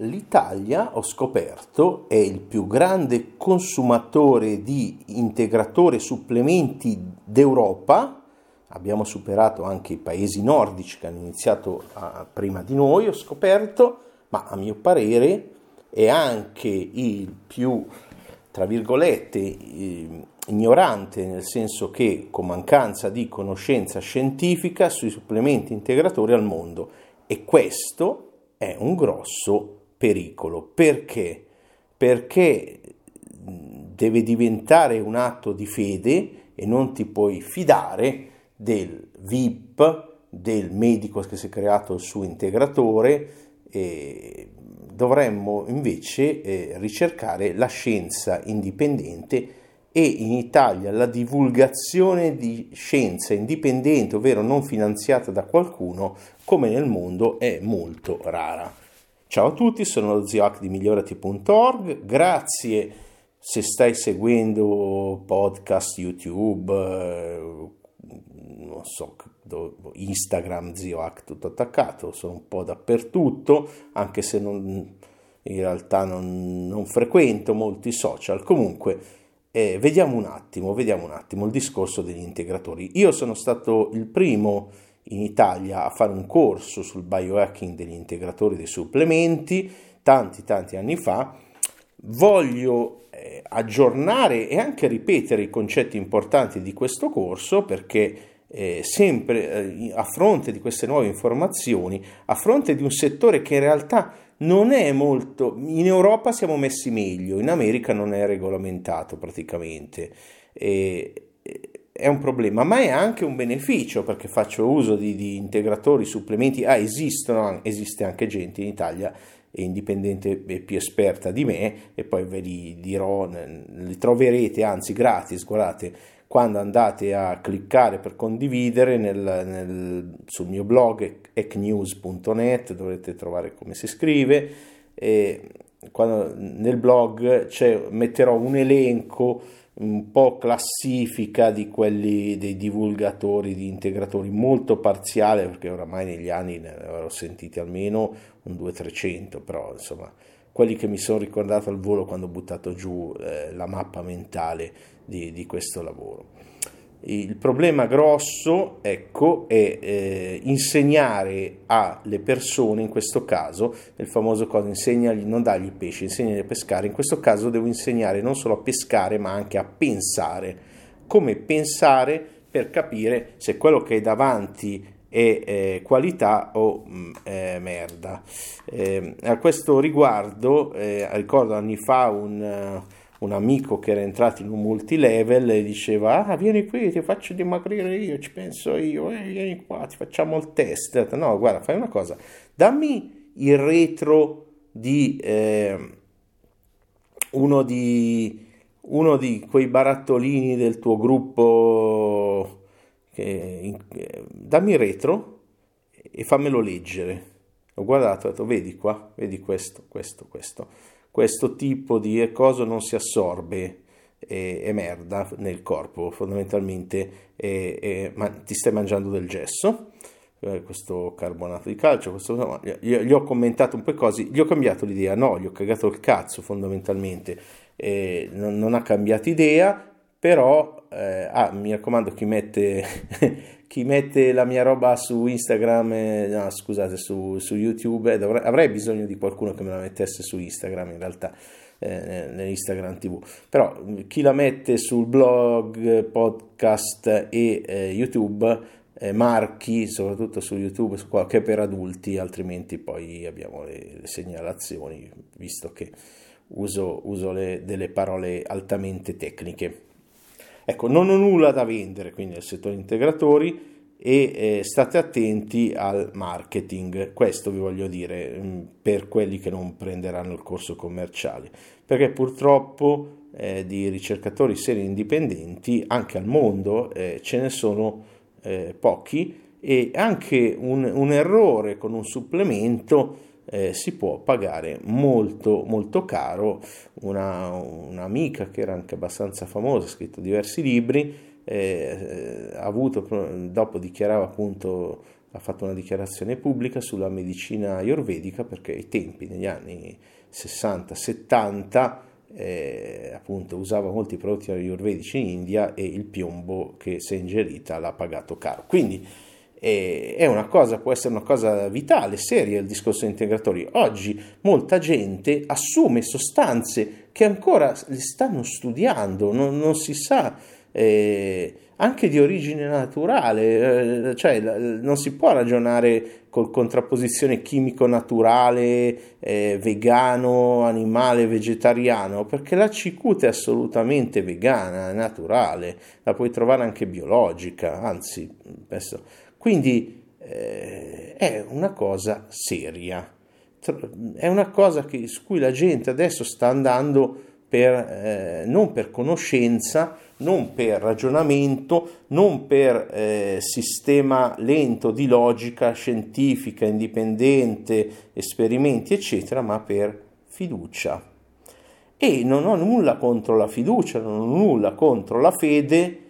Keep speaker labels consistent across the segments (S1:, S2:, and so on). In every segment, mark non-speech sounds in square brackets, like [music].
S1: L'Italia, ho scoperto, è il più grande consumatore di integratori supplementi d'Europa. Abbiamo superato anche i paesi nordici che hanno iniziato a, prima di noi, ho scoperto, ma a mio parere è anche il più, tra virgolette, ignorante, nel senso che con mancanza di conoscenza scientifica sui supplementi integratori al mondo. E questo è un grosso pericolo. Perché? Perché deve diventare un atto di fede e non ti puoi fidare del VIP, del medico che si è creato il suo integratore. E dovremmo invece eh, ricercare la scienza indipendente e in Italia la divulgazione di scienza indipendente, ovvero non finanziata da qualcuno, come nel mondo, è molto rara. Ciao a tutti, sono lo zio Hack di migliorati.org, grazie se stai seguendo podcast, YouTube, eh, non so, Instagram, zio Hack tutto attaccato, sono un po' dappertutto, anche se non, in realtà non, non frequento molti social, comunque eh, vediamo un attimo, vediamo un attimo il discorso degli integratori. Io sono stato il primo in Italia a fare un corso sul biohacking degli integratori dei supplementi tanti tanti anni fa. Voglio eh, aggiornare e anche ripetere i concetti importanti di questo corso perché eh, sempre eh, a fronte di queste nuove informazioni, a fronte di un settore che in realtà non è molto... In Europa siamo messi meglio, in America non è regolamentato praticamente. E, è un problema, ma è anche un beneficio perché faccio uso di, di integratori, supplementi. Ah, esistono, esiste anche gente in Italia indipendente e più esperta di me e poi ve li dirò, li troverete anzi gratis, guardate, quando andate a cliccare per condividere nel, nel, sul mio blog ecnews.net dovrete trovare come si scrive e quando, nel blog metterò un elenco un po' classifica di quelli dei divulgatori di integratori molto parziale perché oramai negli anni ne avrò sentiti almeno un 200-300 però insomma quelli che mi sono ricordato al volo quando ho buttato giù eh, la mappa mentale di, di questo lavoro il problema grosso ecco, è eh, insegnare alle persone, in questo caso, nel famoso cosa, insegnagli, non dargli pesce, insegnagli a pescare, in questo caso devo insegnare non solo a pescare ma anche a pensare, come pensare per capire se quello che è davanti è eh, qualità o mh, mm, è merda. Eh, a questo riguardo, eh, ricordo anni fa un un amico che era entrato in un multilevel e diceva ah vieni qui ti faccio dimagrire io ci penso io eh, vieni qua ti facciamo il test. No guarda fai una cosa dammi il retro di eh, uno di uno di quei barattolini del tuo gruppo che, eh, dammi il retro e fammelo leggere. Ho guardato ho detto vedi qua vedi questo questo questo questo tipo di cosa non si assorbe e, e merda nel corpo, fondamentalmente e, e, ma, ti stai mangiando del gesso, eh, questo carbonato di calcio, questo, no, gli, gli, ho commentato un po' cose, gli ho cambiato l'idea, no, gli ho cagato il cazzo fondamentalmente, non, non, ha cambiato idea, però, eh, ah, mi raccomando, chi mette [laughs] chi mette la mia roba su Instagram, eh, no scusate, su, su YouTube, eh, dovrei, avrei bisogno di qualcuno che me la mettesse su Instagram in realtà, eh, nell'Instagram TV, però chi la mette sul blog, podcast e eh, YouTube, marchi, soprattutto su YouTube, su qua, che per adulti, altrimenti poi abbiamo le, le segnalazioni, visto che uso, uso le, delle parole altamente tecniche. Ecco, non ho nulla da vendere quindi al settore integratori e eh, state attenti al marketing, questo vi voglio dire mm, per quelli che non prenderanno il corso commerciale, perché purtroppo eh, di ricercatori seri indipendenti anche al mondo eh, ce ne sono eh, pochi e anche un, un errore con un supplemento eh, si può pagare molto molto caro. Una, un'amica che era anche abbastanza famosa, ha scritto diversi libri, eh, ha avuto, dopo dichiarava appunto ha fatto una dichiarazione pubblica sulla medicina ayurvedica perché ai tempi, negli anni 60-70, eh, appunto usava molti prodotti ayurvedici in India e il piombo che si è ingerita l'ha pagato caro. Quindi eh, è una cosa, può essere una cosa vitale, seria il discorso di integratori. Oggi molta gente assume sostanze che ancora le stanno studiando, non, non si sa. Eh, anche di origine naturale, eh, cioè non si può ragionare con contrapposizione chimico-naturale, eh, vegano, animale, vegetariano, perché la cicuta è assolutamente vegana, naturale, la puoi trovare anche biologica, anzi, questo. Quindi eh, è una cosa seria, è una cosa che, su cui la gente adesso sta andando per, eh, non per conoscenza, non per ragionamento, non per eh, sistema lento di logica scientifica, indipendente, esperimenti, eccetera, ma per fiducia. E non ho nulla contro la fiducia, non ho nulla contro la fede,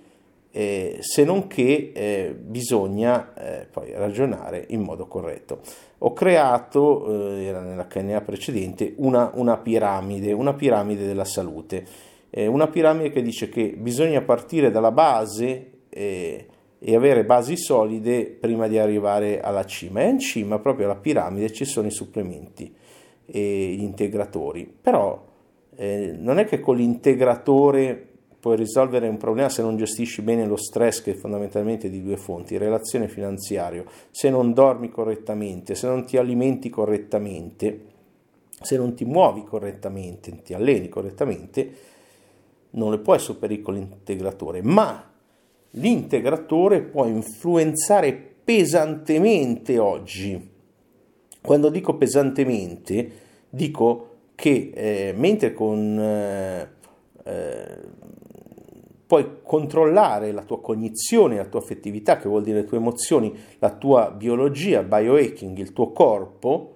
S1: eh, se non che eh, bisogna eh, poi ragionare in modo corretto. Ho creato, eh, era nella CNA precedente, una, una, piramide, una piramide della salute, eh, una piramide che dice che bisogna partire dalla base eh, e avere basi solide prima di arrivare alla cima. E in cima, proprio alla piramide, ci sono i supplementi e gli integratori. Però non è che con l'integratore puoi risolvere un problema se non gestisci bene lo stress che è fondamentalmente di due fonti, relazione finanziaria, se non dormi correttamente, se non ti alimenti correttamente, se non ti muovi correttamente, ti alleni correttamente, non le puoi superare con l'integratore, ma l'integratore può influenzare pesantemente oggi. Quando dico pesantemente, dico che eh, mentre con eh, eh puoi controllare la tua cognizione, la tua affettività, che vuol dire le tue emozioni, la tua biologia, biohacking, il tuo corpo,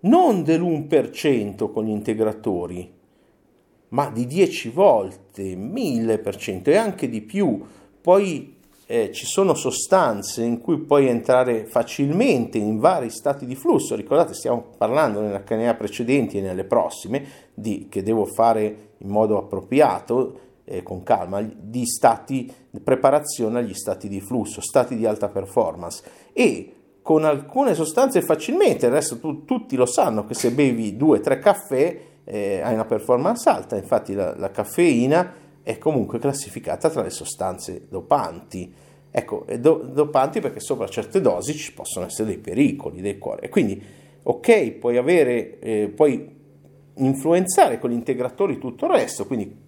S1: non dell'1% con gli integratori, ma di 10 volte, 1000% e anche di più. Poi eh, ci sono sostanze in cui puoi entrare facilmente in vari stati di flusso. Ricordate, stiamo parlando nella canea precedenti e nelle prossime di, che devo fare in modo appropriato eh, con calma di stati di preparazione agli stati di flusso, stati di alta performance e con alcune sostanze facilmente, adesso tu, tutti lo sanno che se bevi 2-3 caffè eh, hai una performance alta, infatti la, la, caffeina è comunque classificata tra le sostanze dopanti. Ecco, do, dopanti perché sopra certe dosi ci possono essere dei pericoli del cuore. E quindi, ok, puoi avere, eh, puoi influenzare con gli integratori tutto il resto, quindi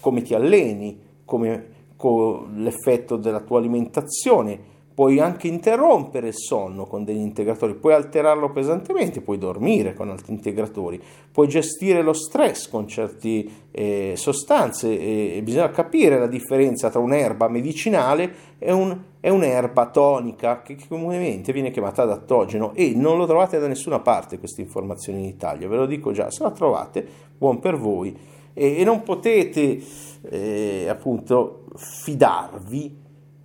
S1: come ti alleni, come con l'effetto della tua alimentazione. Puoi anche interrompere il sonno con degli integratori, puoi alterarlo pesantemente, puoi dormire con altri integratori, puoi gestire lo stress con certe eh, sostanze e, e, bisogna capire la differenza tra un'erba medicinale e, un, e un'erba tonica che comunemente viene chiamata adattogeno e non lo trovate da nessuna parte queste informazioni in Italia, ve lo dico già, se la trovate buon per voi e, e non potete eh, appunto fidarvi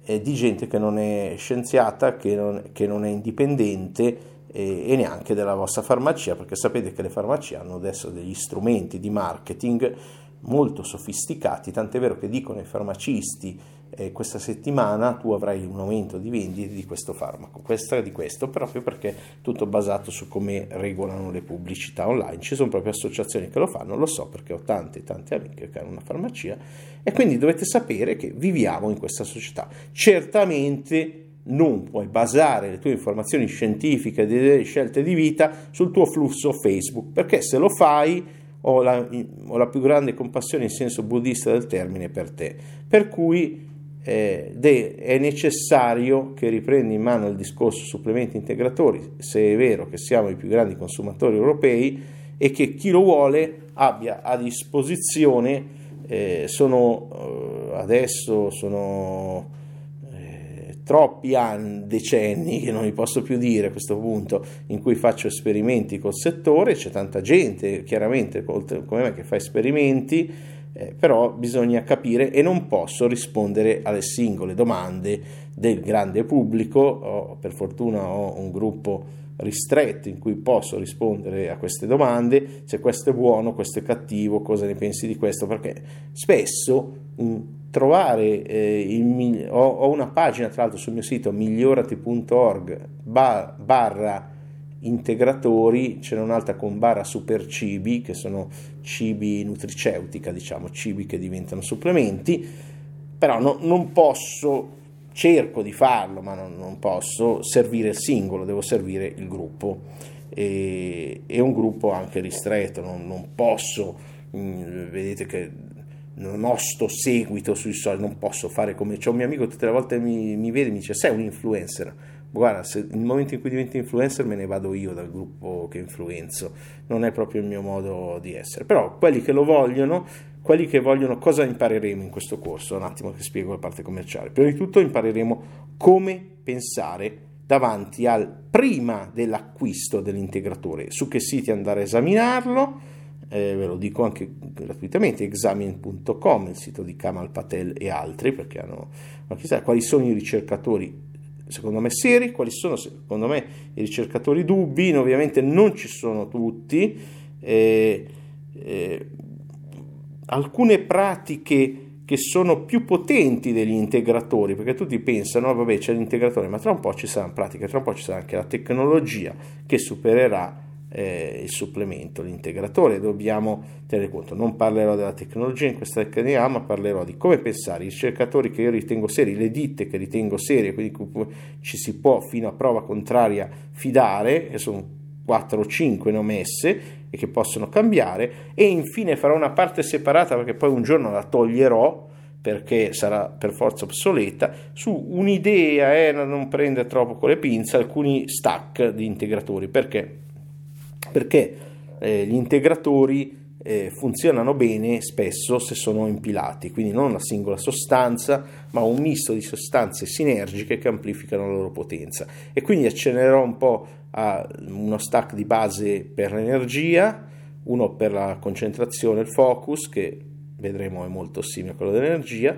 S1: eh, di gente che non è scienziata, che non, che non è indipendente eh, e neanche della vostra farmacia, perché sapete che le farmacie hanno adesso degli strumenti di marketing molto sofisticati, tant'è vero che dicono i farmacisti eh, questa settimana tu avrai un aumento di vendite di questo farmaco, questa di questo, proprio perché tutto basato su come regolano le pubblicità online. Ci sono proprio associazioni che lo fanno, lo so perché ho tante tante amiche che hanno una farmacia e quindi dovete sapere che viviamo in questa società. Certamente non puoi basare le tue informazioni scientifiche e delle scelte di vita sul tuo flusso Facebook, perché se lo fai ho la, ho la, più grande compassione in senso buddista del termine per te. Per cui eh, è necessario che riprendi in mano il discorso supplementi integratori, se è vero che siamo i più grandi consumatori europei e che chi lo vuole abbia a disposizione, eh, sono eh, adesso sono eh, troppi anni, decenni, che non vi posso più dire a questo punto, in cui faccio esperimenti col settore, c'è tanta gente chiaramente come me che fa esperimenti, eh, però bisogna capire e non posso rispondere alle singole domande del grande pubblico, ho, per fortuna ho un gruppo ristretto in cui posso rispondere a queste domande, se questo è buono, questo è cattivo, cosa ne pensi di questo, perché spesso mh, trovare eh, il, ho, ho, una pagina tra l'altro sul mio sito migliorati.org bar, barra integratori, ce n'è un'altra con barra super cibi, che sono cibi nutriceutica, diciamo, cibi che diventano supplementi, però no, non posso, cerco di farlo, ma non, non, posso servire il singolo, devo servire il gruppo. E, è un gruppo anche ristretto, non, non posso, mh, mm, vedete che non ho sto seguito sui social, non posso fare come c'è un mio amico tutte le volte mi, mi vede e mi dice sei un influencer guarda, se nel momento in cui divento influencer me ne vado io dal gruppo che influenzo, non è proprio il mio modo di essere, però quelli che lo vogliono, quelli che vogliono cosa impareremo in questo corso, un attimo che spiego la parte commerciale, prima di tutto impareremo come pensare davanti al prima dell'acquisto dell'integratore, su che siti andare a esaminarlo, eh, ve lo dico anche gratuitamente, examine.com, il sito di Kamal Patel e altri, perché hanno, ma chissà quali sono i ricercatori secondo me seri, quali sono secondo me i ricercatori dubbi, ovviamente non ci sono tutti, eh, eh, alcune pratiche che sono più potenti degli integratori, perché tutti pensano, vabbè c'è l'integratore, ma tra un po' ci saranno pratiche, tra un po' ci sarà anche la tecnologia che supererà eh, il supplemento, l'integratore, dobbiamo tenere conto. Non parlerò della tecnologia in questa accademia, ma parlerò di come pensare. I ricercatori che io ritengo seri, le ditte che ritengo serie, quindi ci si può fino a prova contraria fidare, e sono 4 o 5 ne ho messe e che possono cambiare, e infine farò una parte separata perché poi un giorno la toglierò perché sarà per forza obsoleta, su un'idea, eh, non prende troppo con le pinze, alcuni stack di integratori, perché perché eh, gli integratori eh, funzionano bene spesso se sono impilati, quindi non una singola sostanza, ma un misto di sostanze sinergiche che amplificano la loro potenza. E quindi accenerò un po' a uno stack di base per l'energia, uno per la concentrazione, il focus, che vedremo è molto simile a quello dell'energia,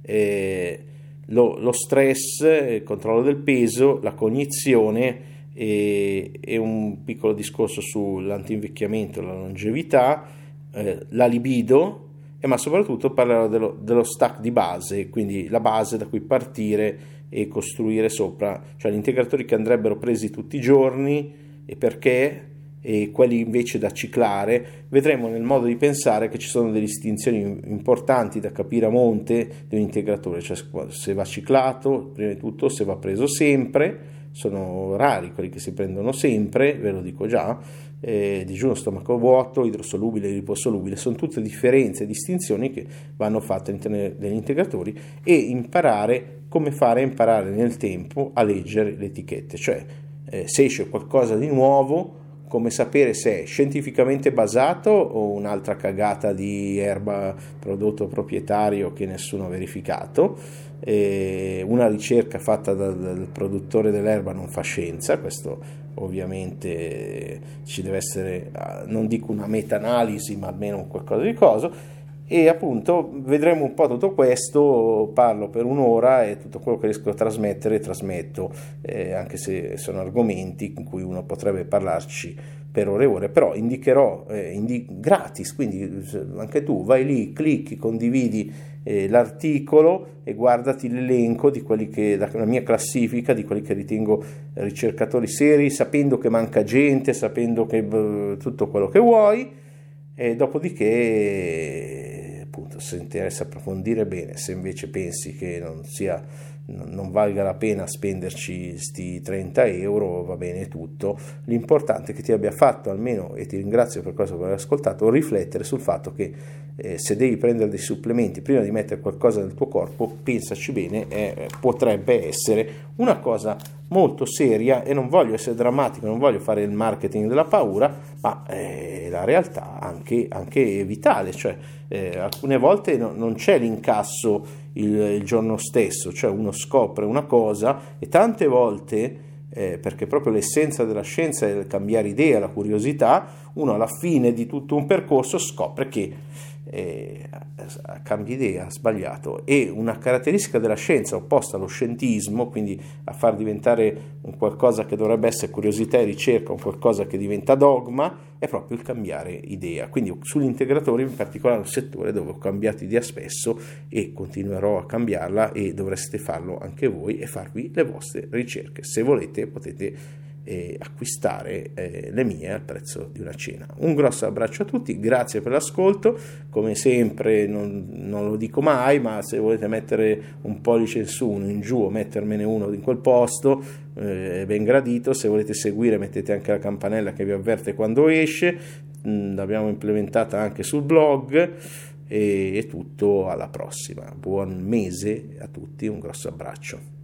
S1: eh, lo, lo stress, il controllo del peso, la cognizione e, e un piccolo discorso sull'antinvecchiamento, la longevità, eh, la libido, e ma soprattutto parlerò dello, dello stack di base, quindi la base da cui partire e costruire sopra, cioè gli integratori che andrebbero presi tutti i giorni e perché e quelli invece da ciclare, vedremo nel modo di pensare che ci sono delle distinzioni importanti da capire a monte di un integratore, cioè se va ciclato, prima di tutto se va preso sempre, sono rari quelli che si prendono sempre, ve lo dico già, eh, digiuno stomaco vuoto, idrosolubile, liposolubile, sono tutte differenze e distinzioni che vanno fatte all'interno degli integratori e imparare come fare a imparare nel tempo a leggere le etichette, cioè eh, se esce qualcosa di nuovo, come sapere se è scientificamente basato o un'altra cagata di erba prodotto proprietario che nessuno ha verificato una ricerca fatta da, dal produttore dell'erba non fa scienza, questo ovviamente ci deve essere, ah, non dico una meta-analisi, ma almeno qualcosa di cosa. E appunto vedremo un po' tutto questo, parlo per un'ora e tutto quello che riesco a trasmettere trasmetto, eh, anche se sono argomenti in cui uno potrebbe parlarci per ore e ore, però indicherò eh, indi- gratis, quindi anche tu vai lì, clicchi, condividi eh, l'articolo e guardati l'elenco di quelli che, la, mia classifica di quelli che ritengo ricercatori seri, sapendo che manca gente, sapendo che b- tutto quello che vuoi, e dopodiché appunto se interessa approfondire bene, se invece pensi che non sia non valga la pena spenderci questi 30 euro, va bene tutto. L'importante è che ti abbia fatto almeno, e ti ringrazio per questo per aver ascoltato, riflettere sul fatto che eh, se devi prendere dei supplementi prima di mettere qualcosa nel tuo corpo, pensaci bene, eh, potrebbe essere una cosa molto seria e non voglio essere drammatico, non voglio fare il marketing della paura, ma eh, la realtà anche, anche vitale, cioè eh, alcune volte no, non c'è l'incasso il, il, giorno stesso, cioè uno scopre una cosa e tante volte, eh, perché proprio l'essenza della scienza è il cambiare idea, la curiosità, uno alla fine di tutto un percorso scopre che eh, cambi idea, sbagliato. E una caratteristica della scienza opposta allo scientismo, quindi a far diventare un qualcosa che dovrebbe essere curiosità e ricerca, un qualcosa che diventa dogma, è proprio il cambiare idea. Quindi sugli integratori, in particolare un settore dove ho cambiato idea spesso e continuerò a cambiarla e dovreste farlo anche voi e farvi le vostre ricerche. Se volete potete eh, acquistare eh, le mie al prezzo di una cena. Un grosso abbraccio a tutti, grazie per l'ascolto, come sempre non, non lo dico mai, ma se volete mettere un pollice in su, uno in giù o mettermene uno in quel posto, eh, ben gradito, se volete seguire mettete anche la campanella che vi avverte quando esce, mm, l'abbiamo implementata anche sul blog e è tutto alla prossima. Buon mese a tutti, un grosso abbraccio.